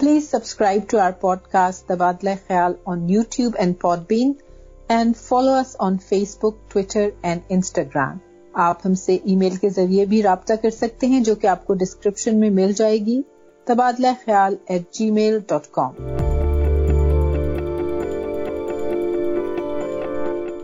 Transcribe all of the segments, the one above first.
Please subscribe to our podcast Tabadla Khayal on YouTube and Podbean and follow us on Facebook Twitter and Instagram آپ ہم سے ای میل کے ذریعے بھی رابطہ کر سکتے ہیں، جو کہ آپ کو ڈسکرپشن میں مل جائے گی۔ تبادلہ خیال at G mile dot com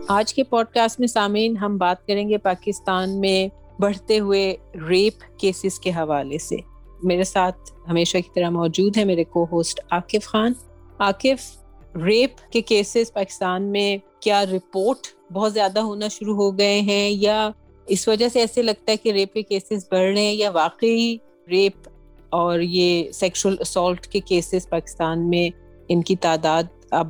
آج کے پوڈ کاسٹ میں سامعین ہم بات کریں گے پاکستان میں بڑھتے ہوئے ریپ کیسز کے حوالے سے۔ میرے ساتھ ہمیشہ کی طرح موجود ہے میرے کو ہوسٹ عاقف خان۔ عاقف ریپ کے کیسز پاکستان میں کیا رپورٹ بہت زیادہ ہونا شروع ہو گئے ہیں یا اس وجہ سے ایسے لگتا ہے کہ ریپ کے کیسز بڑھ رہے ہیں یا واقعی ریپ اور یہ سیکشل اسالٹ کے کیسز پاکستان میں ان کی تعداد اب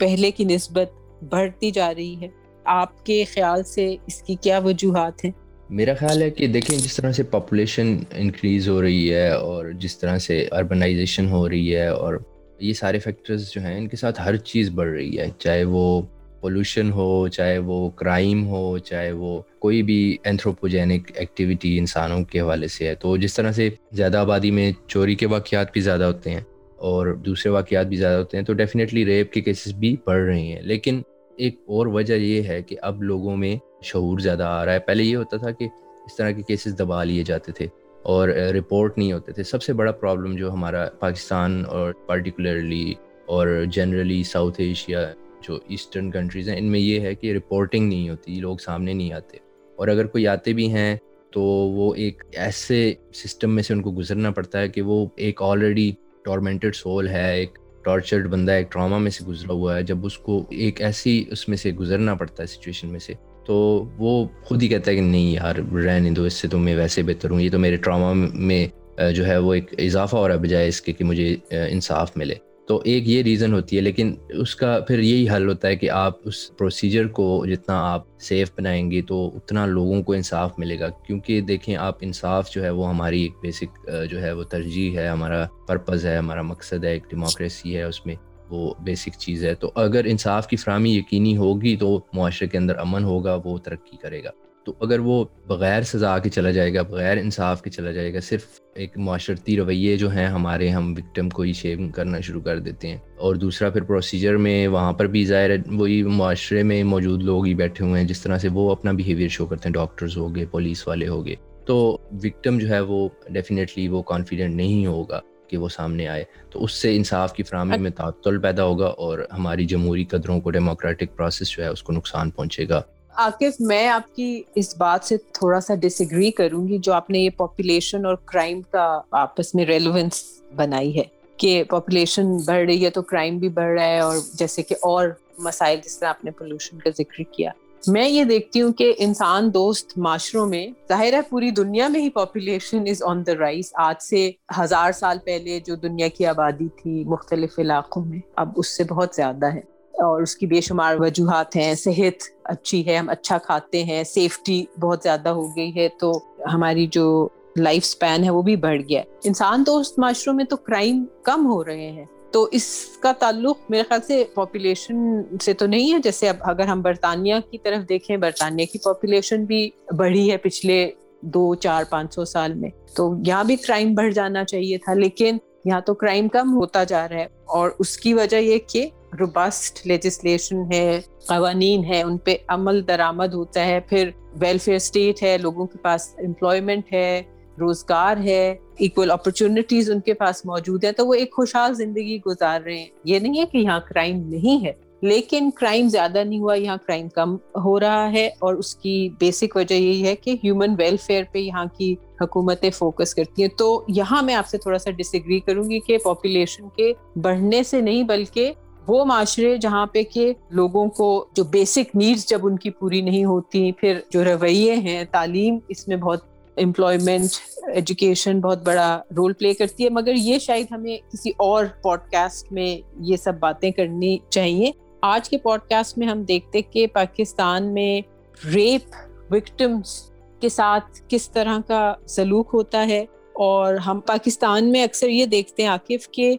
پہلے کی نسبت بڑھتی جا رہی ہے۔ آپ کے خیال سے اس کی کیا وجوہات ہیں؟ میرا خیال ہے کہ دیکھیں جس طرح سے پاپولیشن انکریز ہو رہی ہے اور جس طرح سے اربنائزیشن ہو رہی ہے اور یہ سارے فیکٹرز جو ہیں ان کے ساتھ ہر چیز بڑھ رہی ہے، چاہے وہ پولوشن ہو، چاہے وہ کرائم ہو، چاہے وہ کوئی بھی اینتھروپوجینک ایکٹیویٹی انسانوں کے حوالے سے ہے۔ تو جس طرح سے زیادہ آبادی میں چوری کے واقعات بھی زیادہ ہوتے ہیں اور دوسرے واقعات بھی زیادہ ہوتے ہیں، تو ڈیفینیٹلی ریپ کے کیسز بھی بڑھ رہے ہیں۔ لیکن ایک اور وجہ یہ ہے کہ اب لوگوں میں شعور زیادہ آ رہا ہے۔ پہلے یہ ہوتا تھا کہ اس طرح کے کیسز دبا لیے جاتے تھے اور رپورٹ نہیں ہوتے تھے۔ سب سے بڑا پرابلم جو ہمارا پاکستان اور پرٹیکولرلی اور جنرلی ساؤتھ ایشیا جو ایسٹرن کنٹریز ہیں، ان میں یہ ہے کہ رپورٹنگ نہیں ہوتی، لوگ سامنے نہیں آتے۔ اور اگر کوئی آتے بھی ہیں تو وہ ایک ایسے سسٹم میں سے ان کو گزرنا پڑتا ہے کہ وہ ایک آلریڈی ٹورمنٹڈ سول ہے، ایک ٹارچرڈ بندہ، ایک ٹراما میں سے گزرا ہوا ہے۔ جب اس کو ایک ایسی اس میں سے گزرنا پڑتا ہے سچویشن میں سے تو وہ خود ہی کہتا ہے کہ نہیں یار، رہنے دو، اس سے تو میں ویسے بہتر ہوں۔ یہ تو میرے ٹراما میں جو ہے وہ ایک اضافہ ہو رہا ہے، بجائے اس کے کہ مجھے انصاف ملے۔ تو ایک یہ ریزن ہوتی ہے، لیکن اس کا پھر یہی حل ہوتا ہے کہ آپ اس پروسیجر کو جتنا آپ سیف بنائیں گے تو اتنا لوگوں کو انصاف ملے گا۔ کیونکہ دیکھیں، آپ انصاف جو ہے وہ ہماری ایک بیسک جو ہے وہ ترجیح ہے، ہمارا پرپز ہے، ہمارا مقصد ہے، ایک ڈیموکریسی ہے اس میں۔ وہ بیسک چیز ہے۔ تو اگر انصاف کی فراہمی یقینی ہوگی تو معاشرے کے اندر امن ہوگا، وہ ترقی کرے گا۔ تو اگر وہ بغیر سزا کے چلا جائے گا، بغیر انصاف کے چلا جائے گا، صرف ایک معاشرتی رویے جو ہیں ہمارے، ہم وکٹم کو ہی شیم کرنا شروع کر دیتے ہیں۔ اور دوسرا پھر پروسیجر میں وہاں پر بھی ظاہر وہی معاشرے میں موجود لوگ ہی بیٹھے ہوئے ہیں۔ جس طرح سے وہ اپنا بیہیویئر شو کرتے ہیں ڈاکٹرز ہو گئے پولیس والے ہو گئے۔ تو وکٹم جو ہے وہ ڈیفینیٹلی وہ کانفیڈنٹ نہیں ہوگا۔ کہ وہ سامنے آئے۔ تو اس سے انصاف کی فراہمی میں تعطل پیدا ہوگا اور ہماری جمہوری قدروں کو ڈیموکریٹک پروسیس جو ہے اس کو نقصان پہنچے گا۔ عاقف میں آپ کی اس بات سے تھوڑا سا ڈس ایگری کروں گی جو آپ نے یہ پاپولیشن اور کرائم کا آپس میں ریلیونس بنائی ہے کہ پاپولیشن بڑھ رہی ہے تو کرائم بھی بڑھ رہا ہے اور جیسے کہ اور مسائل جس طرح آپ نے پولوشن کا ذکر کیا۔ میں یہ دیکھتی ہوں کہ انسان دوست معاشروں میں، ظاہر ہے پوری دنیا میں ہی population is on the rise آج سے ہزار سال پہلے جو دنیا کی آبادی تھی مختلف علاقوں میں، اب اس سے بہت زیادہ ہے۔ اور اس کی بے شمار وجوہات ہیں، صحت اچھی ہے، ہم اچھا کھاتے ہیں سیفٹی بہت زیادہ ہو گئی ہے تو ہماری جو لائف اسپین ہے وہ بھی بڑھ گیا ہے۔ انسان دوست معاشروں میں تو کرائم کم ہو رہے ہیں۔ تو اس کا تعلق میرے خیال سے پاپولیشن سے تو نہیں ہے۔ جیسے اب اگر ہم برطانیہ کی طرف دیکھیں، برطانیہ کی پاپولیشن بھی بڑھی ہے پچھلے دو، چار، پانچ سو سال میں۔ تو یہاں بھی کرائم بڑھ جانا چاہیے تھا، لیکن یہاں تو کرائم کم ہوتا جا رہا ہے۔ اور اس کی وجہ یہ کہ روبسٹ لیجسلیشن ہے، قوانین ہے ان پہ عمل درآمد ہوتا ہے۔ پھر ویلفیئر اسٹیٹ ہے، لوگوں کے پاس امپلائمنٹ ہے۔ روزگار ہے ایکول اپرچونیٹیز ان کے پاس موجود ہے تو وہ ایک خوشحال زندگی گزار رہے ہیں۔ یہ نہیں ہے کہ یہاں کرائم نہیں ہے، لیکن کرائم زیادہ نہیں ہوا، یہاں کرائم کم ہو رہا ہے۔ اور اس کی بیسک وجہ یہی ہے کہ ہیومن ویلفیئر پہ یہاں کی حکومتیں فوکس کرتی ہیں۔ تو یہاں میں آپ سے تھوڑا سا ڈس ایگری کروں گی کہ پاپولیشن کے بڑھنے سے نہیں، بلکہ وہ معاشرے جہاں پہ کہ لوگوں کو جو بیسک نیڈس جب ان کی پوری نہیں ہوتی، پھر جو رویے ہیں، تعلیم اس میں بہت امپلائمنٹ ایجوکیشن بہت بڑا رول پلے کرتی ہے، مگر یہ شاید ہمیں کسی اور پوڈ کاسٹ میں یہ سب باتیں کرنی چاہیے۔ آج کے پوڈ کاسٹ میں ہم دیکھتے کہ پاکستان میں ریپ وکٹمس کے ساتھ کس طرح کا سلوک ہوتا ہے۔ اور ہم پاکستان میں اکثر یہ دیکھتے ہیں، عاقف، کہ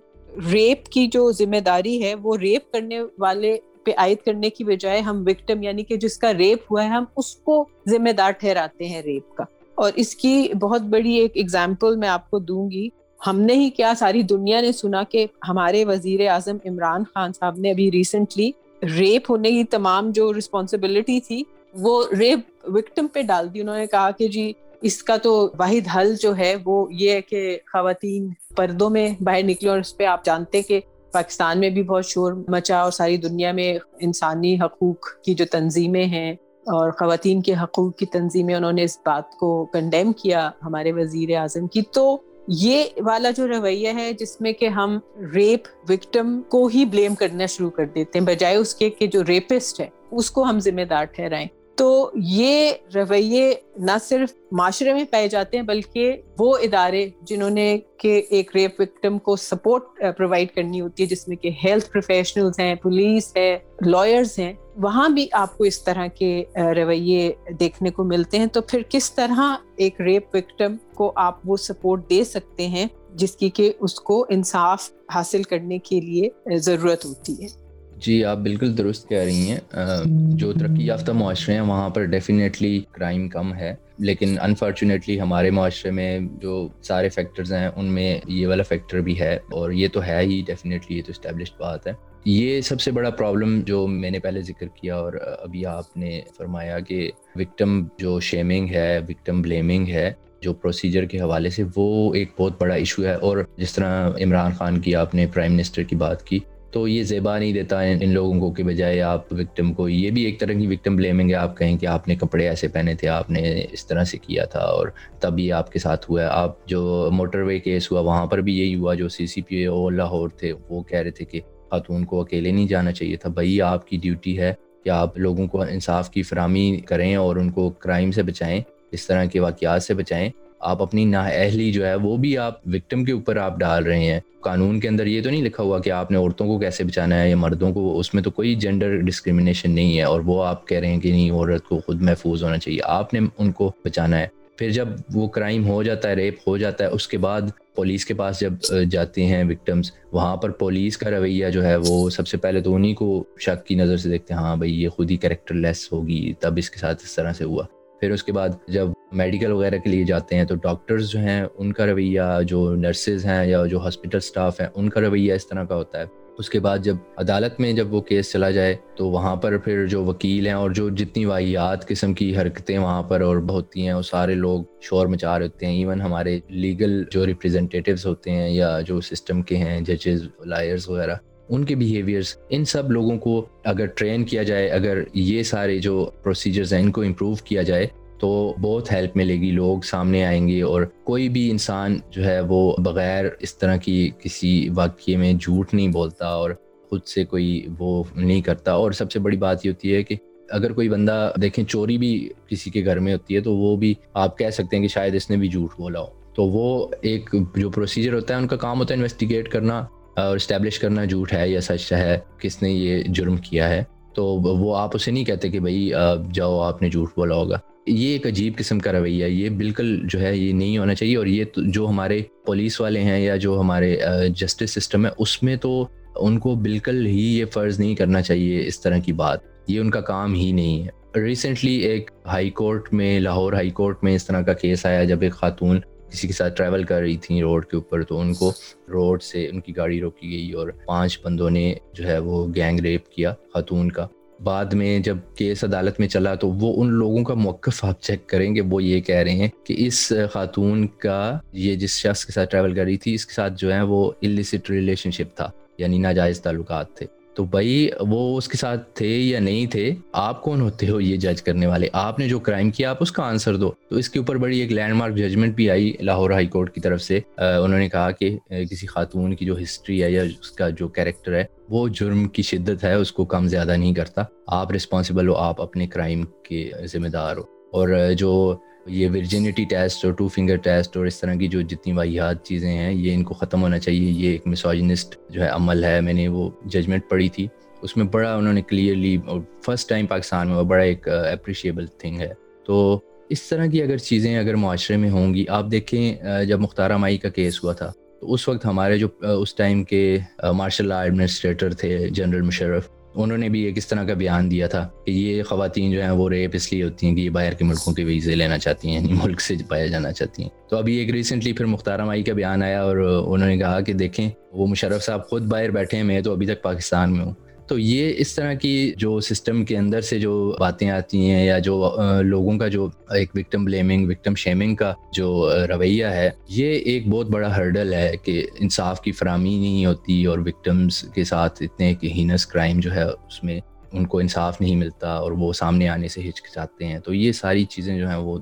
ریپ کی جو ذمہ داری ہے، وہ ریپ کرنے والے پہ عائد کرنے کی بجائے ہم وکٹم یعنی کہ جس کا ریپ ہوا ہے، ہم اس کو ذمہ دار ٹھہراتے ہیں ریپ کا۔ اور اس کی بہت بڑی ایک ایگزامپل میں آپ کو دوں گی۔ ہم نے ہی کیا، ساری دنیا نے سنا کہ ہمارے وزیر اعظم عمران خان صاحب نے ابھی ریسنٹلی ریپ ہونے کی تمام جو رسپانسبلٹی تھی، وہ ریپ وکٹم پہ ڈال دی۔ انہوں نے کہا کہ جی اس کا تو واحد حل جو ہے، وہ یہ ہے کہ خواتین پردوں میں باہر نکلے اور اس پہ آپ جانتے کہ پاکستان میں بھی بہت شور مچا اور ساری دنیا میں انسانی حقوق کی جو تنظیمیں ہیں اور خواتین کے حقوق کی تنظیمیں انہوں نے اس بات کو کنڈیم کیا ہمارے وزیر اعظم کی، تو یہ والا جو رویہ ہے جس میں کہ ہم ریپ وکٹم کو ہی بلیم کرنا شروع کر دیتے ہیں، بجائے اس کے کہ جو ریپسٹ ہے، اس کو ہم ذمہ دار ٹھہرائیں۔ تو یہ رویے نہ صرف معاشرے میں پائے جاتے ہیں، بلکہ وہ ادارے جنہوں نے کہ ایک ریپ وکٹم کو سپورٹ پرووائڈ uh, کرنی ہوتی ہے، جس میں کہ ہیلتھ پروفیشنلز ہیں پولیس ہے لائرز ہیں، وہاں بھی آپ کو اس طرح کے uh, رویے دیکھنے کو ملتے ہیں۔ تو پھر کس طرح ایک ریپ وکٹم کو آپ وہ سپورٹ دے سکتے ہیں جس کی کہ اس کو انصاف حاصل کرنے کے لیے uh, ضرورت ہوتی ہے؟ جی آپ بالکل درست کہہ رہی ہیں۔ جو ترقی یافتہ معاشرے ہیں، وہاں پر ڈیفینیٹلی کرائم کم ہے۔ لیکن انفارچونیٹلی ہمارے معاشرے میں جو سارے فیکٹرز ہیں، ان میں یہ والا فیکٹر بھی ہے۔ اور یہ تو ہے ہی ڈیفینیٹلی یہ تو اسٹیبلشڈ بات ہے۔ یہ سب سے بڑا پرابلم جو میں نے پہلے ذکر کیا اور ابھی آپ نے فرمایا کہ وکٹم جو شیمنگ ہے وکٹم بلیمنگ ہے، جو پروسیجر کے حوالے سے، وہ ایک بہت بڑا ایشو ہے۔ اور جس طرح عمران خان کی آپ نے پرائم منسٹر کی بات کی تو یہ زیبا نہیں دیتا ہے ان لوگوں کو کہ بجائے آپ وکٹم کو، یہ بھی ایک طرح کی وکٹم بلیمنگ ہے، آپ کہیں کہ آپ نے کپڑے ایسے پہنے تھے، آپ نے اس طرح سے کیا تھا اور تب یہ آپ کے ساتھ ہوا ہے۔ آپ جو موٹر وے کیس ہوا، وہاں پر بھی یہی ہوا، جو سی سی پی او لاہور تھے، وہ کہہ رہے تھے کہ خاتون کو اکیلے نہیں جانا چاہیے تھا۔ بھائی، آپ کی ڈیوٹی ہے کہ آپ لوگوں کو انصاف کی فراہمی کریں اور ان کو کرائم سے بچائیں، اس طرح کے واقعات سے بچائیں۔ آپ اپنی نااہلی جو ہے وہ بھی آپ وکٹم کے اوپر آپ ڈال رہے ہیں۔ قانون کے اندر یہ تو نہیں لکھا ہوا کہ آپ نے عورتوں کو کیسے بچانا ہے یا مردوں کو، اس میں تو کوئی جینڈر ڈسکریمنیشن نہیں ہے اور وہ آپ کہہ رہے ہیں کہ نہیں، عورت کو خود محفوظ ہونا چاہیے۔ آپ نے ان کو بچانا ہے۔ پھر جب وہ کرائم ہو جاتا ہے ریپ ہو جاتا ہے، اس کے بعد پولیس کے پاس جب جاتے ہیں وکٹمس وہاں پر پولیس کا رویہ جو ہے وہ سب سے پہلے تو انہیں کو شک کی نظر سے دیکھتے ہیں۔ ہاں بھائی، یہ خود ہی کریکٹر لیس ہوگی، تب اس کے ساتھ اس طرح سے ہوا۔ پھر اس کے بعد جب میڈیکل وغیرہ کے لیے جاتے ہیں تو ڈاکٹرز جو ہیں، ان کا رویہ، جو نرسز ہیں یا جو ہاسپٹل سٹاف ہیں، ان کا رویہ اس طرح کا ہوتا ہے۔ اس کے بعد جب عدالت میں جب وہ کیس چلا جائے تو وہاں پر پھر جو وکیل ہیں اور جو جتنی واحیات قسم کی حرکتیں وہاں پر اور ہوتی ہیں، وہ سارے لوگ شور مچا رہے ہوتے ہیں۔ ایون ہمارے لیگل جو ریپرزینٹیوز ہوتے ہیں یا جو سسٹم کے ہیں ججز لائرز وغیرہ، ان کے بیہیویئرس ان سب لوگوں کو اگر ٹرین کیا جائے، اگر یہ سارے جو پروسیجرز ہیں، ان کو امپروو کیا جائے تو بہت ہیلپ ملے گی، لوگ سامنے آئیں گے اور کوئی بھی انسان جو ہے وہ بغیر اس طرح کی کسی واقعے میں جھوٹ نہیں بولتا اور خود سے کوئی وہ نہیں کرتا۔ اور سب سے بڑی بات یہ ہوتی ہے کہ اگر کوئی بندہ دیکھیں چوری بھی کسی کے گھر میں ہوتی ہے تو وہ بھی آپ کہہ سکتے ہیں کہ شاید اس نے بھی جھوٹ بولا ہو۔ تو وہ ایک جو پروسیجر ہوتا ہے، ان کا کام ہوتا ہے انویسٹیگیٹ کرنا اور اسٹیبلش کرنا جھوٹ ہے یا سچ ہے، کس نے یہ جرم کیا ہے۔ تو وہ آپ اسے نہیں کہتے کہ بھائی جاؤ، آپ نے جھوٹ بولا ہوگا۔ یہ ایک عجیب قسم کا رویہ ہے، یہ بالکل جو ہے یہ نہیں ہونا چاہیے اور یہ جو ہمارے پولیس والے ہیں یا جو ہمارے جسٹس سسٹم ہے، اس میں تو ان کو بالکل ہی یہ فرض نہیں کرنا چاہیے اس طرح کی بات۔ یہ ان کا کام ہی نہیں ہے۔ ریسنٹلی ایک ہائی کورٹ میں، لاہور ہائی کورٹ میں اس طرح کا کیس آیا، جب ایک خاتون کسی کے ساتھ ٹریول کر رہی تھیں روڈ کے اوپر، تو ان کو روڈ سے ان کی گاڑی روکی گئی اور پانچ بندوں نے جو ہے وہ گینگ ریپ کیا خاتون کا۔ بعد میں جب کیس عدالت میں چلا تو وہ ان لوگوں کا موقف آپ چیک کریں گے، وہ یہ کہہ رہے ہیں کہ اس خاتون کا یہ جس شخص کے ساتھ ٹریول کر رہی تھی، اس کے ساتھ جو ہے وہ السٹ ریلیشن شپ تھا یعنی ناجائز تعلقات تھے۔ تو بھائی وہ اس کے ساتھ تھے یا نہیں تھے، آپ کون ہوتے ہو یہ جج کرنے والے؟ آپ نے جو کرائم کیا، آپ اس کا آنسر دو۔ تو اس کے اوپر بڑی ایک لینڈ مارک ججمنٹ بھی آئی لاہور ہائی کورٹ کی طرف سے۔ انہوں نے کہا کہ کسی خاتون کی جو ہسٹری ہے یا اس کا جو کیریکٹر ہے، وہ جرم کی شدت ہے، اس کو کم زیادہ نہیں کرتا۔ آپ رسپانسبل ہو، آپ اپنے کرائم کے ذمہ دار ہو۔ اور جو یہ ورجینٹی ٹیسٹ اور ٹو فنگر ٹیسٹ اور اس طرح کی جو جتنی واحد چیزیں ہیں، یہ ان کو ختم ہونا چاہیے۔ یہ ایک مسوجنسٹ جو ہے عمل ہے، میں نے وہ ججمنٹ پڑھی تھی۔ اس میں بڑا انہوں نے کلیئرلی اور فرسٹ ٹائم پاکستان میں وہ بڑا ایک uh, اپریشیبل تھنگ ہے۔ تو اس طرح کی اگر چیزیں اگر معاشرے میں ہوں گی، آپ دیکھیں uh, جب مختارہ مائی کا کیس ہوا تھا، تو اس وقت ہمارے جو uh, اس ٹائم کے مارشل لا ایڈمنسٹریٹر تھے جنرل مشرف انہوں نے بھی ایک اس طرح کا بیان دیا تھا کہ یہ خواتین جو ہیں وہ ریپ اس لیے ہوتی ہیں کہ یہ باہر کے ملکوں کے ویزے لینا چاہتی ہیں یعنی ملک سے پایا جانا چاہتی ہیں۔ تو ابھی ایک ریسنٹلی پھر مختارہ مائی کا بیان آیا اور انہوں نے کہا کہ دیکھیں، وہ مشرف صاحب خود باہر بیٹھے ہیں، میں تو ابھی تک پاکستان میں ہوں۔ تو یہ اس طرح کی جو سسٹم کے اندر سے جو باتیں آتی ہیں یا جو لوگوں کا جو ایک وکٹم بلیمنگ وکٹم شیمنگ کا جو رویہ ہے، یہ ایک بہت بڑا ہرڈل ہے کہ انصاف کی فراہمی نہیں ہوتی اور وکٹمس کے ساتھ اتنے ہینس کرائم جو ہے اس میں ان کو انصاف نہیں ملتا اور وہ سامنے آنے سے ہچکچاتے ہیں۔ تو یہ ساری چیزیں جو ہیں وہ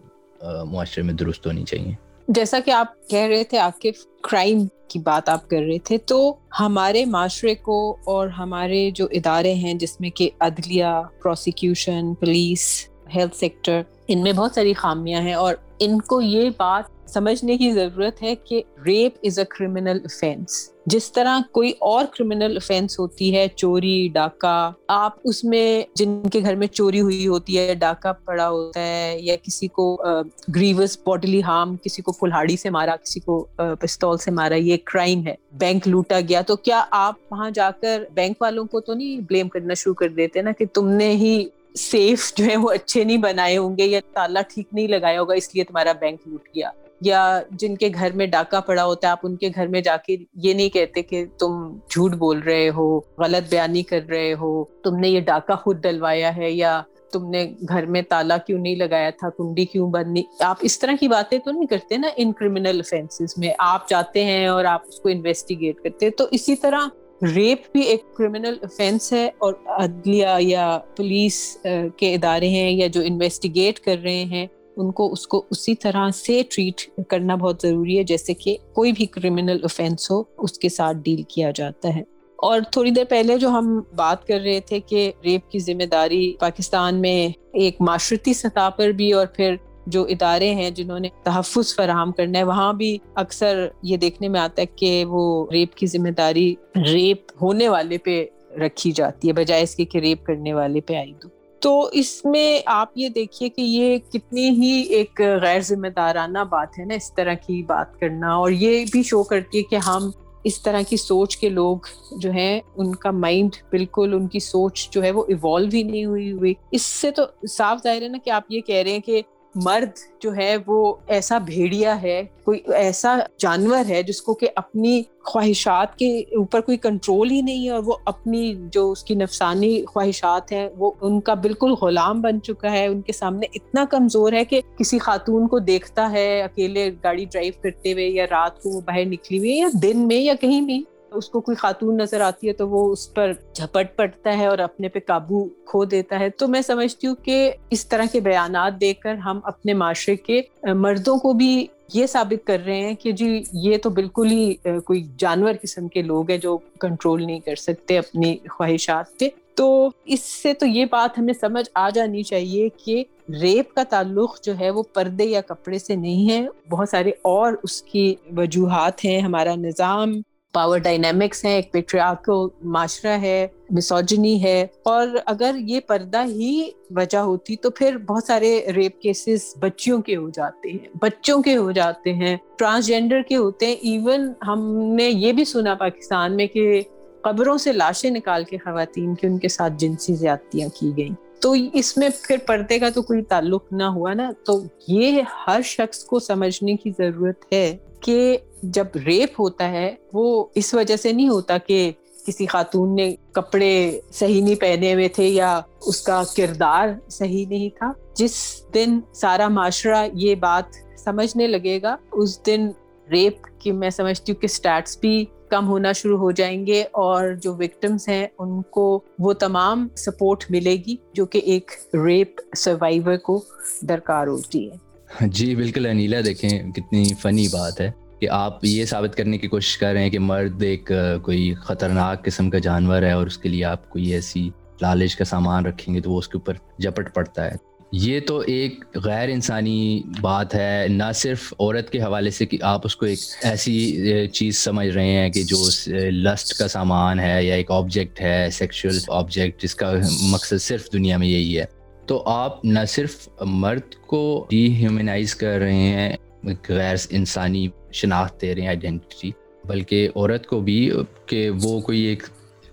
معاشرے میں درست ہونی چاہیے۔ جیسا کہ آپ کہہ رہے تھے، عاقف کرائم کی بات آپ کر رہے تھے، تو ہمارے معاشرے کو اور ہمارے جو ادارے ہیں، جس میں کہ عدلیہ پروسیکیوشن پولیس ہیلتھ سیکٹر ان میں بہت ساری خامیاں ہیں اور ان کو یہ بات سمجھنے کی ضرورت ہے کہ rape is a criminal offence جس طرح کوئی اور کریمنل افینس ہوتی ہے، چوری، ڈاکہ، آپ اس میں جن کے گھر میں چوری ہوئی ہوتی ہے، ڈاکہ پڑا ہوتا ہے یا کسی کو گریوس باڈلی ہارم کسی کو کلہاڑی سے مارا، کسی کو پستول سے مارا، یہ کرائم ہے۔ بینک لوٹا گیا۔ تو کیا آپ وہاں جا کر بینک والوں کو تو نہیں بلیم کرنا شروع کر دیتے نا کہ تم نے ہی سیف جو ہے وہ اچھے نہیں بنائے ہوں گے یا تالا ٹھیک نہیں لگایا ہوگا اس لیے تمہارا بینک لوٹ گیا یا جن کے گھر میں ڈاکہ پڑا ہوتا ہے آپ ان کے گھر میں جا کے یہ نہیں کہتے کہ تم جھوٹ بول رہے ہو غلط بیانی کر رہے ہو تم نے یہ ڈاکہ خود ڈلوایا ہے یا تم نے گھر میں تالا کیوں نہیں لگایا تھا کنڈی کیوں بند نہیں آپ اس طرح کی باتیں تو نہیں کرتے نا ان کریمنل افینس میں آپ جاتے ہیں اور آپ اس کو انویسٹیگیٹ کرتے تو اسی طرح ریپ بھی ایک کرمنل افینس ہے اور عدلیہ یا پولیس کے ادارے ہیں یا جو انویسٹیگیٹ کر رہے ہیں، ان کو اس کو اسی طرح سے ٹریٹ کرنا بہت ضروری ہے جیسے کہ کوئی بھی کرمنل افینس ہو، اس کے ساتھ ڈیل کیا جاتا ہے۔ اور تھوڑی دیر پہلے جو ہم بات کر رہے تھے کہ ریپ کی ذمہ داری پاکستان میں ایک معاشرتی سطح پر بھی اور پھر جو ادارے ہیں جنہوں نے تحفظ فراہم کرنا ہے، وہاں بھی اکثر یہ دیکھنے میں آتا ہے کہ وہ ریپ کی ذمہ داری ریپ ہونے والے پہ رکھی جاتی ہے، بجائے اس کے کہ ریپ کرنے والے پہ آئی تو۔ تو اس میں آپ یہ دیکھیے کہ یہ کتنی ہی ایک غیر ذمہ دارانہ بات ہے نا، اس طرح کی بات کرنا۔ اور یہ بھی شو کرتی ہے کہ ہم اس طرح کی سوچ کے لوگ جو ہیں، ان کا مائنڈ بالکل، ان کی سوچ جو ہے وہ ایوالو ہی نہیں ہوئی ہوئی۔ اس سے تو صاف ظاہر ہے نا کہ آپ یہ کہہ رہے ہیں کہ مرد جو ہے وہ ایسا بھیڑیا ہے، کوئی ایسا جانور ہے جس کو کہ اپنی خواہشات کے اوپر کوئی کنٹرول ہی نہیں ہے اور وہ اپنی جو اس کی نفسانی خواہشات ہیں، وہ ان کا بالکل غلام بن چکا ہے۔ ان کے سامنے اتنا کمزور ہے کہ کسی خاتون کو دیکھتا ہے اکیلے گاڑی ڈرائیو کرتے ہوئے یا رات کو وہ باہر نکلی ہوئی یا دن میں یا کہیں بھی۔ اس کو کوئی خاتون نظر آتی ہے تو وہ اس پر جھپٹ پڑتا ہے اور اپنے پہ قابو کھو دیتا ہے۔ تو میں سمجھتی ہوں کہ اس طرح کے بیانات دے کر ہم اپنے معاشرے کے مردوں کو بھی یہ ثابت کر رہے ہیں کہ جی یہ تو بالکل ہی کوئی جانور قسم کے لوگ ہیں جو کنٹرول نہیں کر سکتے اپنی خواہشات پہ۔ تو اس سے تو یہ بات ہمیں سمجھ آ جانی چاہیے کہ ریپ کا تعلق جو ہے وہ پردے یا کپڑے سے نہیں ہے۔ بہت سارے اور اس کی وجوہات ہیں۔ ہمارا نظام پاور ڈائنامکس ہیں، ایک پیٹریارکل معاشرہ ہے مسوجنی ہے اور اگر یہ پردہ ہی وجہ ہوتی تو پھر بہت سارے ریپ کیسز بچیوں کے ہو جاتے ہیں، بچوں کے ہو جاتے ہیں ٹرانسجینڈر کے ہوتے ہیں ایون ہم نے یہ بھی سنا پاکستان میں کہ قبروں سے لاشیں نکال کے خواتین کے ان کے ساتھ جنسی زیادتیاں کی گئیں۔ تو اس میں پھر پردے کا تو کوئی تعلق نہ ہوا نا۔ تو یہ ہر شخص کو سمجھنے کی ضرورت ہے کہ جب ریپ ہوتا ہے، وہ اس وجہ سے نہیں ہوتا کہ کسی خاتون نے کپڑے صحیح نہیں پہنے ہوئے تھے یا اس کا کردار صحیح نہیں تھا۔ جس دن سارا معاشرہ یہ بات سمجھنے لگے گا، اس دن ریپ کی میں سمجھتی ہوں کہ سٹیٹس بھی کم ہونا شروع ہو جائیں گے اور جو وکٹمس ہیں، ان کو وہ تمام سپورٹ ملے گی جو کہ ایک ریپ سروائیور کو درکار ہوتی ہے۔ جی بالکل انیلا دیکھیں، کتنی فنی بات ہے۔ کہ آپ یہ ثابت کرنے کی کوشش کر رہے ہیں کہ مرد ایک کوئی خطرناک قسم کا جانور ہے اور اس کے لیے آپ کوئی ایسی لالچ کا سامان رکھیں گے تو وہ اس کے اوپر جپٹ پڑتا ہے۔ یہ تو ایک غیر انسانی بات ہے، نہ صرف عورت کے حوالے سے کہ آپ اس کو ایک ایسی چیز سمجھ رہے ہیں کہ جو لسٹ کا سامان ہے یا ایک آبجیکٹ ہے، سیکشل آبجیکٹ، جس کا مقصد صرف دنیا میں یہی ہے۔ تو آپ نہ صرف مرد کو ڈی ہیومنائز کر رہے ہیں غیر انسانی شناخت دے رہے ہیں آئیڈینٹی بلکہ عورت کو بھی کہ وہ کوئی ایک